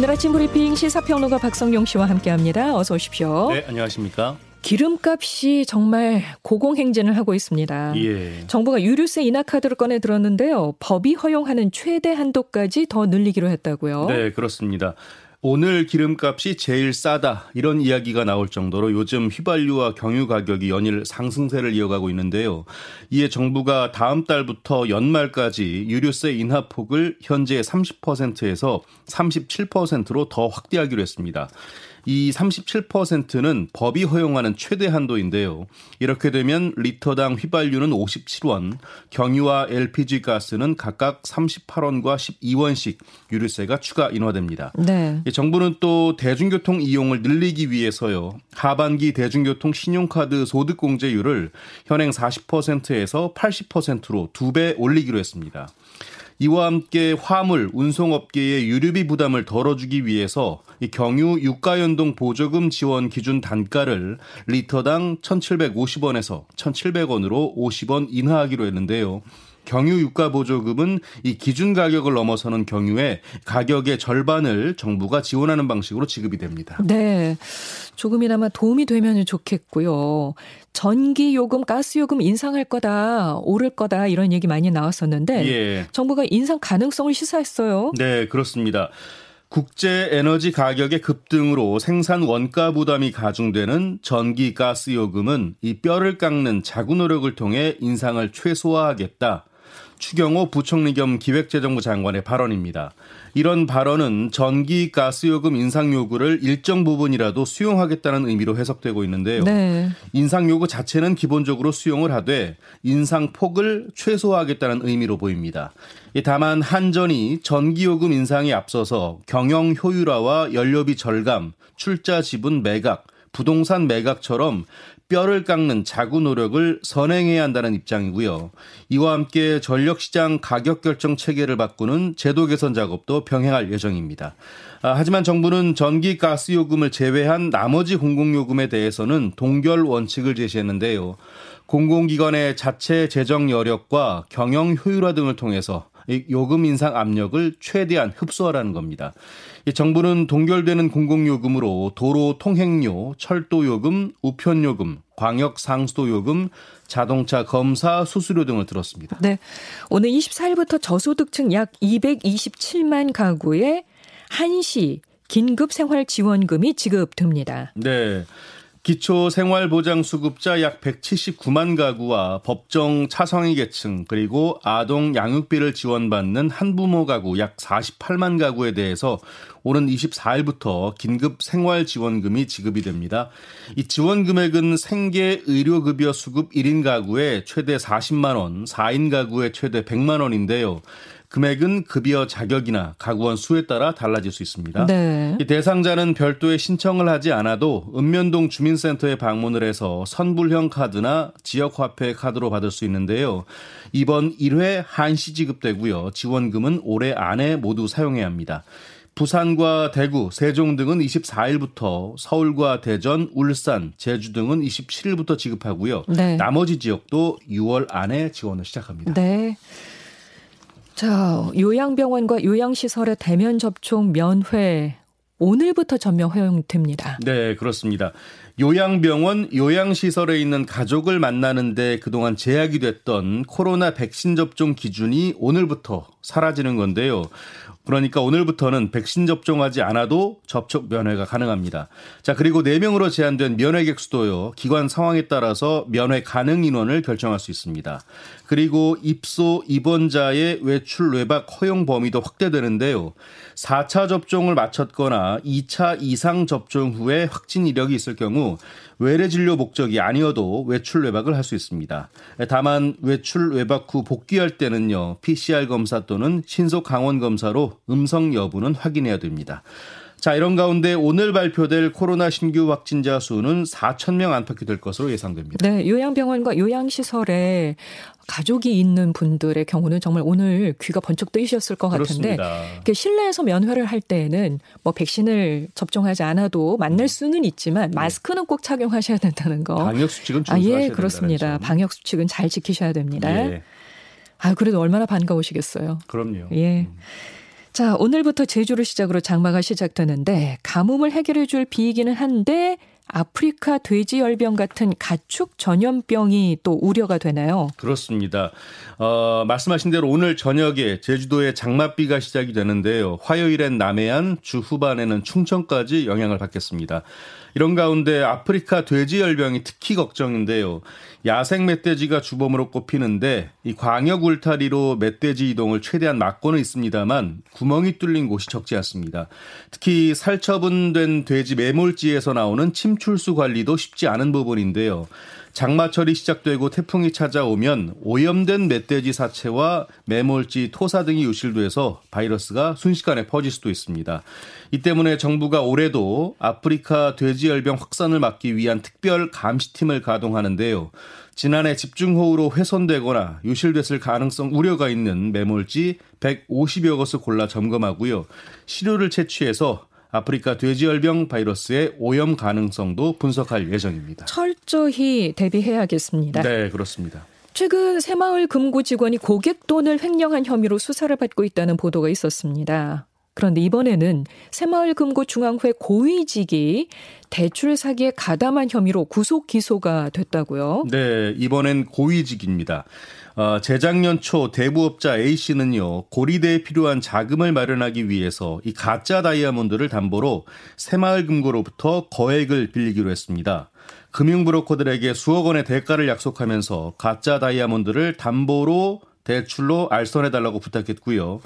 오늘 아침 브리핑 시사평론가 박성용 씨와 함께합니다. 어서 오십시오. 네, 안녕하십니까? 기름값이 정말 고공행진을 하고 있습니다. 예. 정부가 유류세 인하 카드를 꺼내 들었는데요. 법이 허용하는 최대 한도까지 더 늘리기로 했다고요. 네, 그렇습니다. 오늘 기름값이 제일 싸다 이런 이야기가 나올 정도로 요즘 휘발유와 경유 가격이 연일 상승세를 이어가고 있는데요. 이에 정부가 다음 달부터 연말까지 유류세 인하 폭을 현재 30%에서 37%로 더 확대하기로 했습니다. 이 37%는 법이 허용하는 최대 한도인데요. 이렇게 되면 리터당 휘발유는 57원, 경유와 LPG 가스는 각각 38원과 12원씩 유류세가 추가 인하됩니다. 네. 정부는 또 대중교통 이용을 늘리기 위해서요. 하반기 대중교통 신용카드 소득공제율을 현행 40%에서 80%로 두 배 올리기로 했습니다. 이와 함께 화물, 운송업계의 유류비 부담을 덜어주기 위해서 경유 유가연동 보조금 지원 기준 단가를 리터당 1,750원에서 1,700원으로 50원 인하하기로 했는데요. 경유 유가 보조금은 이 기준 가격을 넘어서는 경유에 가격의 절반을 정부가 지원하는 방식으로 지급이 됩니다. 네. 조금이나마 도움이 되면 좋겠고요. 전기 요금, 가스 요금 인상할 거다, 오를 거다 이런 얘기 많이 나왔었는데 예. 정부가 인상 가능성을 시사했어요. 네, 그렇습니다. 국제 에너지 가격의 급등으로 생산 원가 부담이 가중되는 전기 가스 요금은 이 뼈를 깎는 자구 노력을 통해 인상을 최소화하겠다. 추경호 부총리 겸 기획재정부 장관의 발언입니다. 이런 발언은 전기 가스요금 인상 요구를 일정 부분이라도 수용하겠다는 의미로 해석되고 있는데요. 네. 인상 요구 자체는 기본적으로 수용을 하되 인상 폭을 최소화하겠다는 의미로 보입니다. 다만 한전이 전기요금 인상에 앞서서 경영 효율화와 연료비 절감, 출자 지분 매각, 부동산 매각처럼 뼈를 깎는 자구 노력을 선행해야 한다는 입장이고요. 이와 함께 전력시장 가격 결정 체계를 바꾸는 제도 개선 작업도 병행할 예정입니다. 아, 하지만 정부는 전기 가스 요금을 제외한 나머지 공공요금에 대해서는 동결 원칙을 제시했는데요. 공공기관의 자체 재정 여력과 경영 효율화 등을 통해서 요금 인상 압력을 최대한 흡수하라는 겁니다. 정부는 동결되는 공공요금으로 도로 통행료, 철도요금, 우편요금, 광역 상수도요금, 자동차 검사 수수료 등을 들었습니다. 네. 오늘 24일부터 저소득층 약 227만 가구에 한시 긴급 생활 지원금이 지급됩니다. 네. 기초생활보장수급자 약 179만 가구와 법정 차성위 계층 그리고 아동 양육비를 지원받는 한부모 가구 약 48만 가구에 대해서 오는 24일부터 긴급 생활지원금이 지급이 됩니다. 이 지원 금액은 생계 의료급여 수급 1인 가구에 최대 40만 원, 4인 가구에 최대 100만 원인데요. 금액은 급여 자격이나 가구원 수에 따라 달라질 수 있습니다. 네. 이 대상자는 별도의 신청을 하지 않아도 읍면동 주민센터에 방문을 해서 선불형 카드나 지역화폐 카드로 받을 수 있는데요. 이번 1회 한시 지급되고요. 지원금은 올해 안에 모두 사용해야 합니다. 부산과 대구, 세종 등은 24일부터 서울과 대전, 울산, 제주 등은 27일부터 지급하고요. 네. 나머지 지역도 6월 안에 지원을 시작합니다. 네. 자, 요양병원과 요양시설의 대면 접촉 면회 오늘부터 전면 허용됩니다. 네, 그렇습니다. 요양병원, 요양시설에 있는 가족을 만나는데 그동안 제약이 됐던 코로나 백신 접종 기준이 오늘부터 사라지는 건데요. 그러니까 오늘부터는 백신 접종하지 않아도 접촉 면회가 가능합니다. 자, 그리고 4명으로 제한된 면회객 수도요. 기관 상황에 따라서 면회 가능 인원을 결정할 수 있습니다. 그리고 입소 입원자의 외출 외박 허용 범위도 확대되는데요. 4차 접종을 마쳤거나 2차 이상 접종 후에 확진 이력이 있을 경우 외래 진료 목적이 아니어도 외출 외박을 할 수 있습니다. 다만 외출 외박 후 복귀할 때는요. PCR 검사 또는 신속 강원 검사로 음성 여부는 확인해야 됩니다. 자, 이런 가운데 오늘 발표될 코로나 신규 확진자 수는 4천 명 안팎이 될 것으로 예상됩니다. 네, 요양병원과 요양시설에 가족이 있는 분들의 경우는 정말 오늘 귀가 번쩍 뜨이셨을 것 같은데 그렇습니다. 실내에서 면회를 할 때에는 뭐 백신을 접종하지 않아도 만날 수는 있지만 마스크는 꼭 착용하셔야 된다는 거. 방역 수칙은 아, 준수하셔야 예, 된다는 그렇습니다. 점. 방역 수칙은 잘 지키셔야 됩니다. 예, 아, 그래도 얼마나 반가우시겠어요. 그럼요. 예. 음. 자, 오늘부터 제주를 시작으로 장마가 시작되는데 가뭄을 해결해 줄 비이기는 한데 아프리카 돼지열병 같은 가축 전염병이 또 우려가 되나요? 그렇습니다. 어, 말씀하신 대로 오늘 저녁에 제주도에 장맛비가 시작이 되는데요. 화요일엔 남해안, 주 후반에는 충청까지 영향을 받겠습니다. 이런 가운데 아프리카 돼지열병이 특히 걱정인데요. 야생 멧돼지가 주범으로 꼽히는데 이 광역 울타리로 멧돼지 이동을 최대한 막고는 있습니다만 구멍이 뚫린 곳이 적지 않습니다. 특히 살처분된 돼지 매몰지에서 나오는 침 출수 관리도 쉽지 않은 부분인데요. 장마철이 시작되고 태풍이 찾아오면 오염된 멧돼지 사체와 매몰지, 토사 등이 유실돼서 바이러스가 순식간에 퍼질 수도 있습니다. 이 때문에 정부가 올해도 아프리카 돼지열병 확산을 막기 위한 특별 감시팀을 가동하는데요. 지난해 집중호우로 훼손되거나 유실됐을 가능성 우려가 있는 매몰지 150여 것을 골라 점검하고요. 시료를 채취해서 아프리카 돼지열병 바이러스의 오염 가능성도 분석할 예정입니다. 철저히 대비해야겠습니다. 네, 그렇습니다. 최근 새마을 금고 직원이 고객 돈을 횡령한 혐의로 수사를 받고 있다는 보도가 있었습니다. 그런데 이번에는 새마을 금고 중앙회 고위직이 대출 사기에 가담한 혐의로 구속 기소가 됐다고요? 네, 이번엔 고위직입니다. 어, 재작년 초 대부업자 A 씨는요 고리대에 필요한 자금을 마련하기 위해서 이 가짜 다이아몬드를 담보로 새마을 금고로부터 거액을 빌리기로 했습니다. 금융 브로커들에게 수억 원의 대가를 약속하면서 가짜 다이아몬드를 담보로 대출로 알선해달라고 부탁했고요.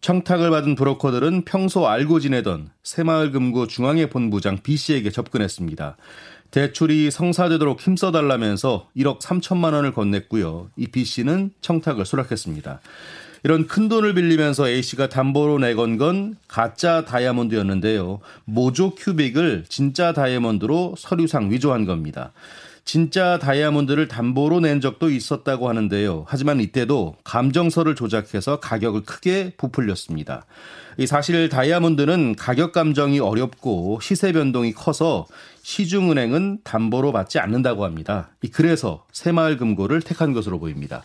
청탁을 받은 브로커들은 평소 알고 지내던 새마을금고 중앙회 본부장 B 씨에게 접근했습니다. 대출이 성사되도록 힘써달라면서 1억 3천만 원을 건넸고요. 이 B 씨는 청탁을 수락했습니다. 이런 큰 돈을 빌리면서 A 씨가 담보로 내건 건 가짜 다이아몬드였는데요. 모조 큐빅을 진짜 다이아몬드로 서류상 위조한 겁니다. 진짜 다이아몬드를 담보로 낸 적도 있었다고 하는데요. 하지만 이때도 감정서를 조작해서 가격을 크게 부풀렸습니다. 이 사실 다이아몬드는 가격 감정이 어렵고 시세 변동이 커서 시중은행은 담보로 받지 않는다고 합니다. 그래서 새마을금고를 택한 것으로 보입니다.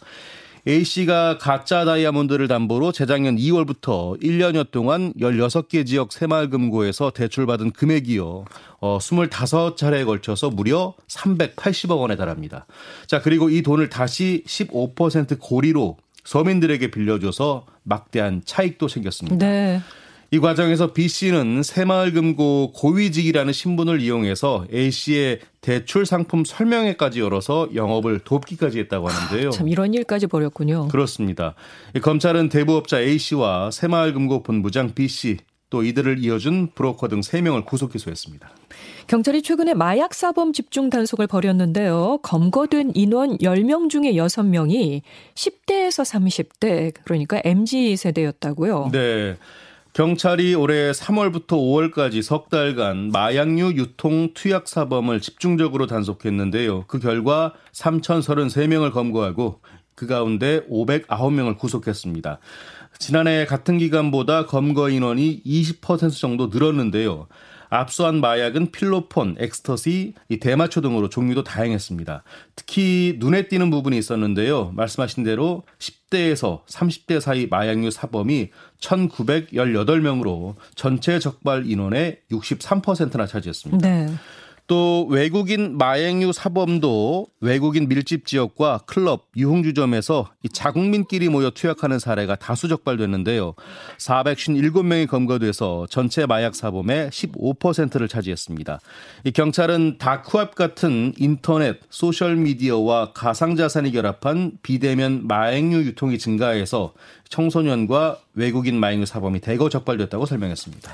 A씨가 가짜 다이아몬드를 담보로 재작년 2월부터 1년여 동안 16개 지역 새마을금고에서 대출받은 금액이요. 어, 25차례에 걸쳐서 무려 380억 원에 달합니다. 자, 그리고 이 돈을 다시 15% 고리로 서민들에게 빌려줘서 막대한 차익도 생겼습니다. 네. 이 과정에서 B 씨는 새마을금고 고위직이라는 신분을 이용해서 A 씨의 대출 상품 설명회까지 열어서 영업을 돕기까지 했다고 하는데요. 아, 참 이런 일까지 벌였군요. 그렇습니다. 검찰은 대부업자 A 씨와 새마을금고 본부장 B 씨 또 이들을 이어준 브로커 등 3명을 구속 기소했습니다. 경찰이 최근에 마약 사범 집중 단속을 벌였는데요. 검거된 인원 10명 중에 6명이 10대에서 30대 그러니까 MZ 세대였다고요. 네. 경찰이 올해 3월부터 5월까지 석 달간 마약류 유통 투약 사범을 집중적으로 단속했는데요. 그 결과 3,033명을 검거하고 그 가운데 509명을 구속했습니다. 지난해 같은 기간보다 검거 인원이 20% 정도 늘었는데요. 압수한 마약은 필로폰, 엑스터시, 이 대마초 등으로 종류도 다양했습니다. 특히 눈에 띄는 부분이 있었는데요. 말씀하신 대로 10대에서 30대 사이 마약류 사범이 1,918명으로 전체 적발 인원의 63%나 차지했습니다. 네. 또 외국인 마약류 사범도 외국인 밀집 지역과 클럽, 유흥주점에서 자국민끼리 모여 투약하는 사례가 다수 적발됐는데요. 457명이 검거돼서 전체 마약 사범의 15%를 차지했습니다. 이 경찰은 다크웹 같은 인터넷, 소셜 미디어와 가상 자산이 결합한 비대면 마약류 유통이 증가해서 청소년과 외국인 마약류 사범이 대거 적발됐다고 설명했습니다.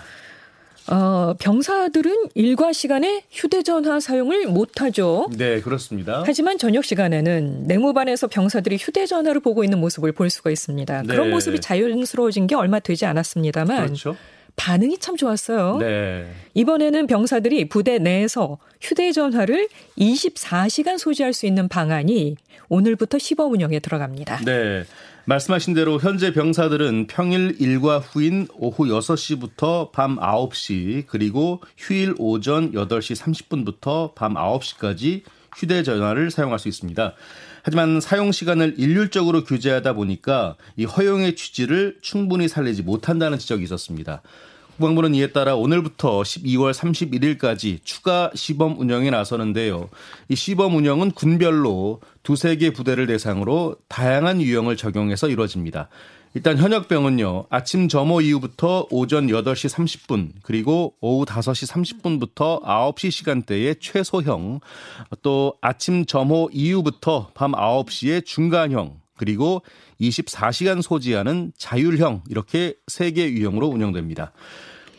어, 병사들은 일과 시간에 휴대전화 사용을 못하죠. 네, 그렇습니다. 하지만 저녁 시간에는 내무반에서 병사들이 휴대전화를 보고 있는 모습을 볼 수가 있습니다. 네. 그런 모습이 자연스러워진 게 얼마 되지 않았습니다만 그렇죠. 반응이 참 좋았어요. 네. 이번에는 병사들이 부대 내에서 휴대전화를 24시간 소지할 수 있는 방안이 오늘부터 시범 운영에 들어갑니다. 네. 말씀하신 대로 현재 병사들은 평일 일과 후인 오후 6시부터 밤 9시 그리고 휴일 오전 8시 30분부터 밤 9시까지 휴대전화를 사용할 수 있습니다. 하지만 사용 시간을 일률적으로 규제하다 보니까 이 허용의 취지를 충분히 살리지 못한다는 지적이 있었습니다. 국방부는 이에 따라 오늘부터 12월 31일까지 추가 시범 운영에 나서는데요. 이 시범 운영은 군별로 두세 개 부대를 대상으로 다양한 유형을 적용해서 이루어집니다. 일단 현역병은요, 아침 점호 이후부터 오전 8시 30분, 그리고 오후 5시 30분부터 9시 시간대의 최소형, 또 아침 점호 이후부터 밤 9시의 중간형, 그리고 24시간 소지하는 자율형, 이렇게 세 개 유형으로 운영됩니다.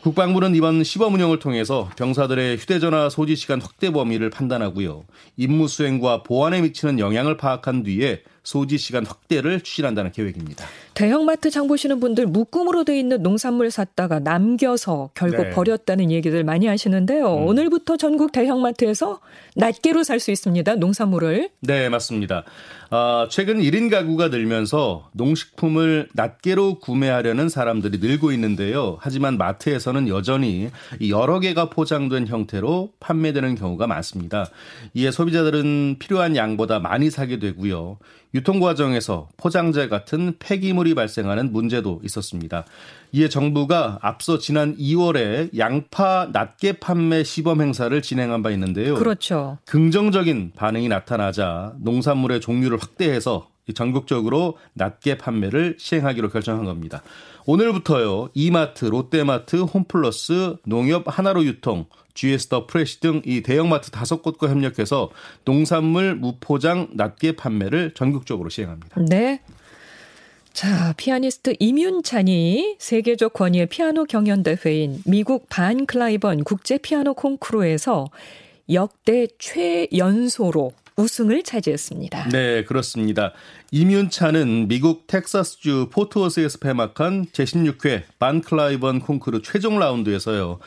국방부는 이번 시범 운영을 통해서 병사들의 휴대전화 소지 시간 확대 범위를 판단하고요. 임무 수행과 보안에 미치는 영향을 파악한 뒤에 소지 시간 확대를 추진한다는 계획입니다. 대형마트 장 보시는 분들 묶음으로 돼 있는 농산물 샀다가 남겨서 결국 네. 버렸다는 얘기들 많이 하시는데요. 음. 오늘부터 전국 대형마트에서 낱개로 살 수 있습니다. 농산물을. 네, 맞습니다. 어, 최근 1인 가구가 늘면서 농식품을 낱개로 구매하려는 사람들이 늘고 있는데요. 하지만 마트에서는 여전히 여러 개가 포장된 형태로 판매되는 경우가 많습니다. 이에 소비자들은 필요한 양보다 많이 사게 되고요. 유통 과정에서 포장재 같은 폐기물이 발생하는 문제도 있었습니다. 이에 정부가 앞서 지난 2월에 양파 낱개 판매 시범 행사를 진행한 바 있는데요. 그렇죠. 긍정적인 반응이 나타나자 농산물의 종류를 확대해서 전국적으로 낱개 판매를 시행하기로 결정한 겁니다. 오늘부터요. 이마트, 롯데마트, 홈플러스, 농협 하나로 유통, GS 더 프레시 등 이 대형마트 다섯 곳과 협력해서 농산물 무포장 낱개 판매를 전국적으로 시행합니다. 네. 자, 피아니스트 임윤찬이 세계적 권위의 피아노 경연 대회인 미국 반 클라이번 국제 피아노 콩쿠르에서 역대 최연소로 우승을 차지했습니다. 네, 그렇습니다. 임윤찬은 미국 텍사스주 포트워스에서 폐막한 제16회 반 클라이번 콩쿠르 최종 라운드에서요.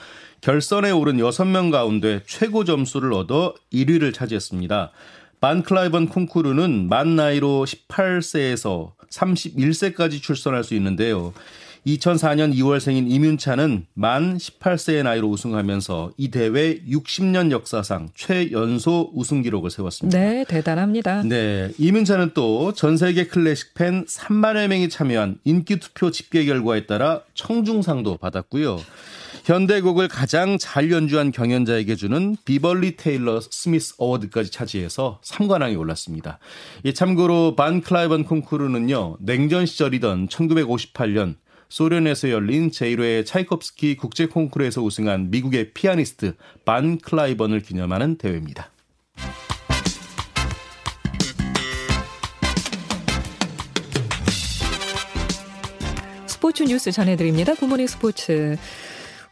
결선에 오른 6명 가운데 최고 점수를 얻어 1위를 차지했습니다. 반 클라이번 콩쿠르는 만 나이로 18세에서 31세까지 출선할 수 있는데요. 2004년 2월생인 이윤찬은 만 18세의 나이로 우승하면서 이 대회 60년 역사상 최연소 우승 기록을 세웠습니다. 네, 대단합니다. 네, 이윤찬은 또 전 세계 클래식 팬 3만여 명이 참여한 인기 투표 집계 결과에 따라 청중상도 받았고요. 현대곡을 가장 잘 연주한 경연자에게 주는 비벌리 테일러 스미스 어워드까지 차지해서 3관왕에 올랐습니다. 이 참고로 반 클라이번 콩쿠르는요. 냉전 시절이던 1958년 소련에서 열린 제1회 차이콥스키 국제 콩쿠르에서 우승한 미국의 피아니스트 반 클라이번을 기념하는 대회입니다. 스포츠 뉴스 전해드립니다. 굿모닝 스포츠.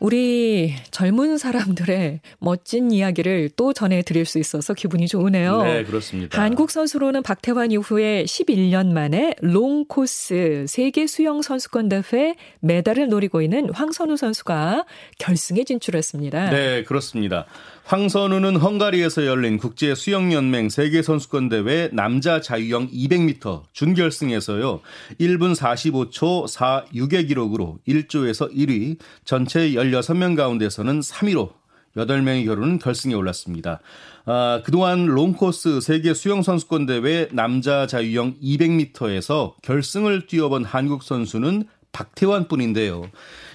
우리 젊은 사람들의 멋진 이야기를 또 전해드릴 수 있어서 기분이 좋으네요. 네, 그렇습니다. 한국 선수로는 박태환 이후에 11년 만에 롱코스 세계 수영 선수권 대회 메달을 노리고 있는 황선우 선수가 결승에 진출했습니다. 네, 그렇습니다. 황선우는 헝가리에서 열린 국제 수영연맹 세계 선수권 대회 남자 자유형 200m 준결승에서요. 1분 45초 46의 기록으로 1조에서 1위, 전체 16명 가운데서는 3위로 8명의 결혼은 결승에 올랐습니다. 아, 그동안 롱코스 세계 수영 선수권 대회 남자 자유형 200m에서 결승을 뛰어본 한국 선수는 박태환 뿐인데요.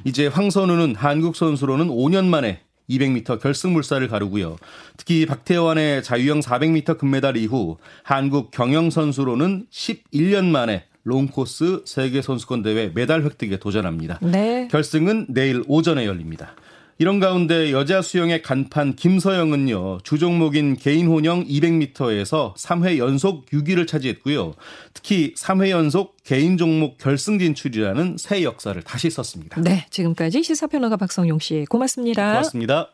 이제 황선우는 한국 선수로는 5년 만에 200m 결승 물살을 가르고요. 특히 박태환의 자유형 400m 금메달 이후 한국 경영 선수로는 11년 만에 롱코스 세계 선수권 대회 메달 획득에 도전합니다. 네. 결승은 내일 오전에 열립니다. 이런 가운데 여자 수영의 간판 김서영은요, 주종목인 개인 혼영 200m에서 3회 연속 6위를 차지했고요. 특히 3회 연속 개인 종목 결승 진출이라는 새 역사를 다시 썼습니다. 네, 지금까지 시사평론가 박성용 씨 고맙습니다. 고맙습니다.